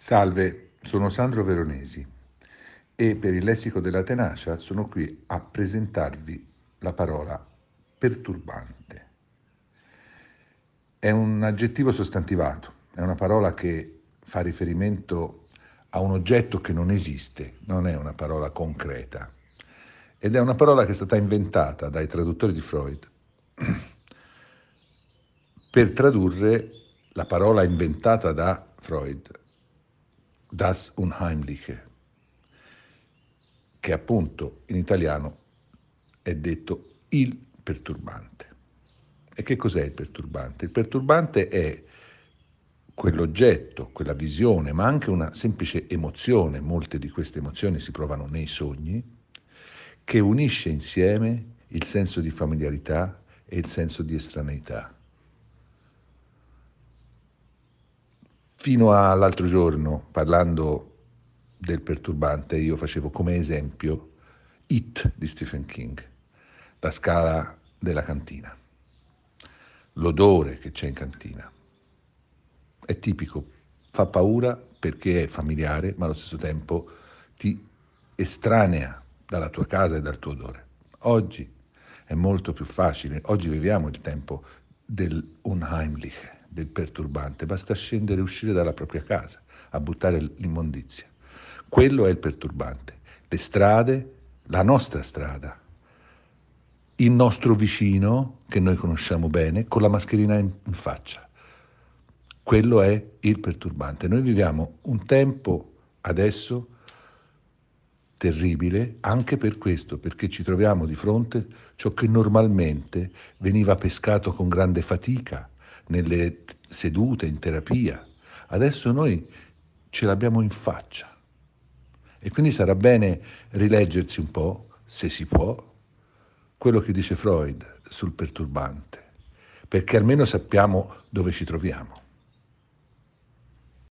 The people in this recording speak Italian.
Salve, sono Sandro Veronesi e per il lessico della tenacia sono qui a presentarvi la parola perturbante. È un aggettivo sostantivato, è una parola che fa riferimento a un oggetto che non esiste, non è una parola concreta ed è una parola che è stata inventata dai traduttori di Freud per tradurre la parola inventata da Freud das Unheimliche, che appunto in italiano è detto il perturbante. E che cos'è il perturbante? Il perturbante è quell'oggetto, quella visione, ma anche una semplice emozione, molte di queste emozioni si provano nei sogni, che unisce insieme il senso di familiarità e il senso di estraneità. Fino all'altro giorno, parlando del perturbante, io facevo come esempio It di Stephen King, la scala della cantina, l'odore che c'è in cantina. È tipico, fa paura perché è familiare, ma allo stesso tempo ti estranea dalla tua casa e dal tuo odore. Oggi è molto più facile, oggi viviamo il tempo del unheimliche, del perturbante, basta scendere e uscire dalla propria casa a buttare l'immondizia. Quello è il perturbante. Le strade, la nostra strada, il nostro vicino, che noi conosciamo bene, con la mascherina in, in faccia. Quello è il perturbante. Noi viviamo un tempo adesso terribile anche per questo, perché ci troviamo di fronte ciò che normalmente veniva pescato con grande fatica, nelle sedute, in terapia. Adesso noi ce l'abbiamo in faccia. E quindi sarà bene rileggersi un po', se si può, quello che dice Freud sul perturbante, perché almeno sappiamo dove ci troviamo.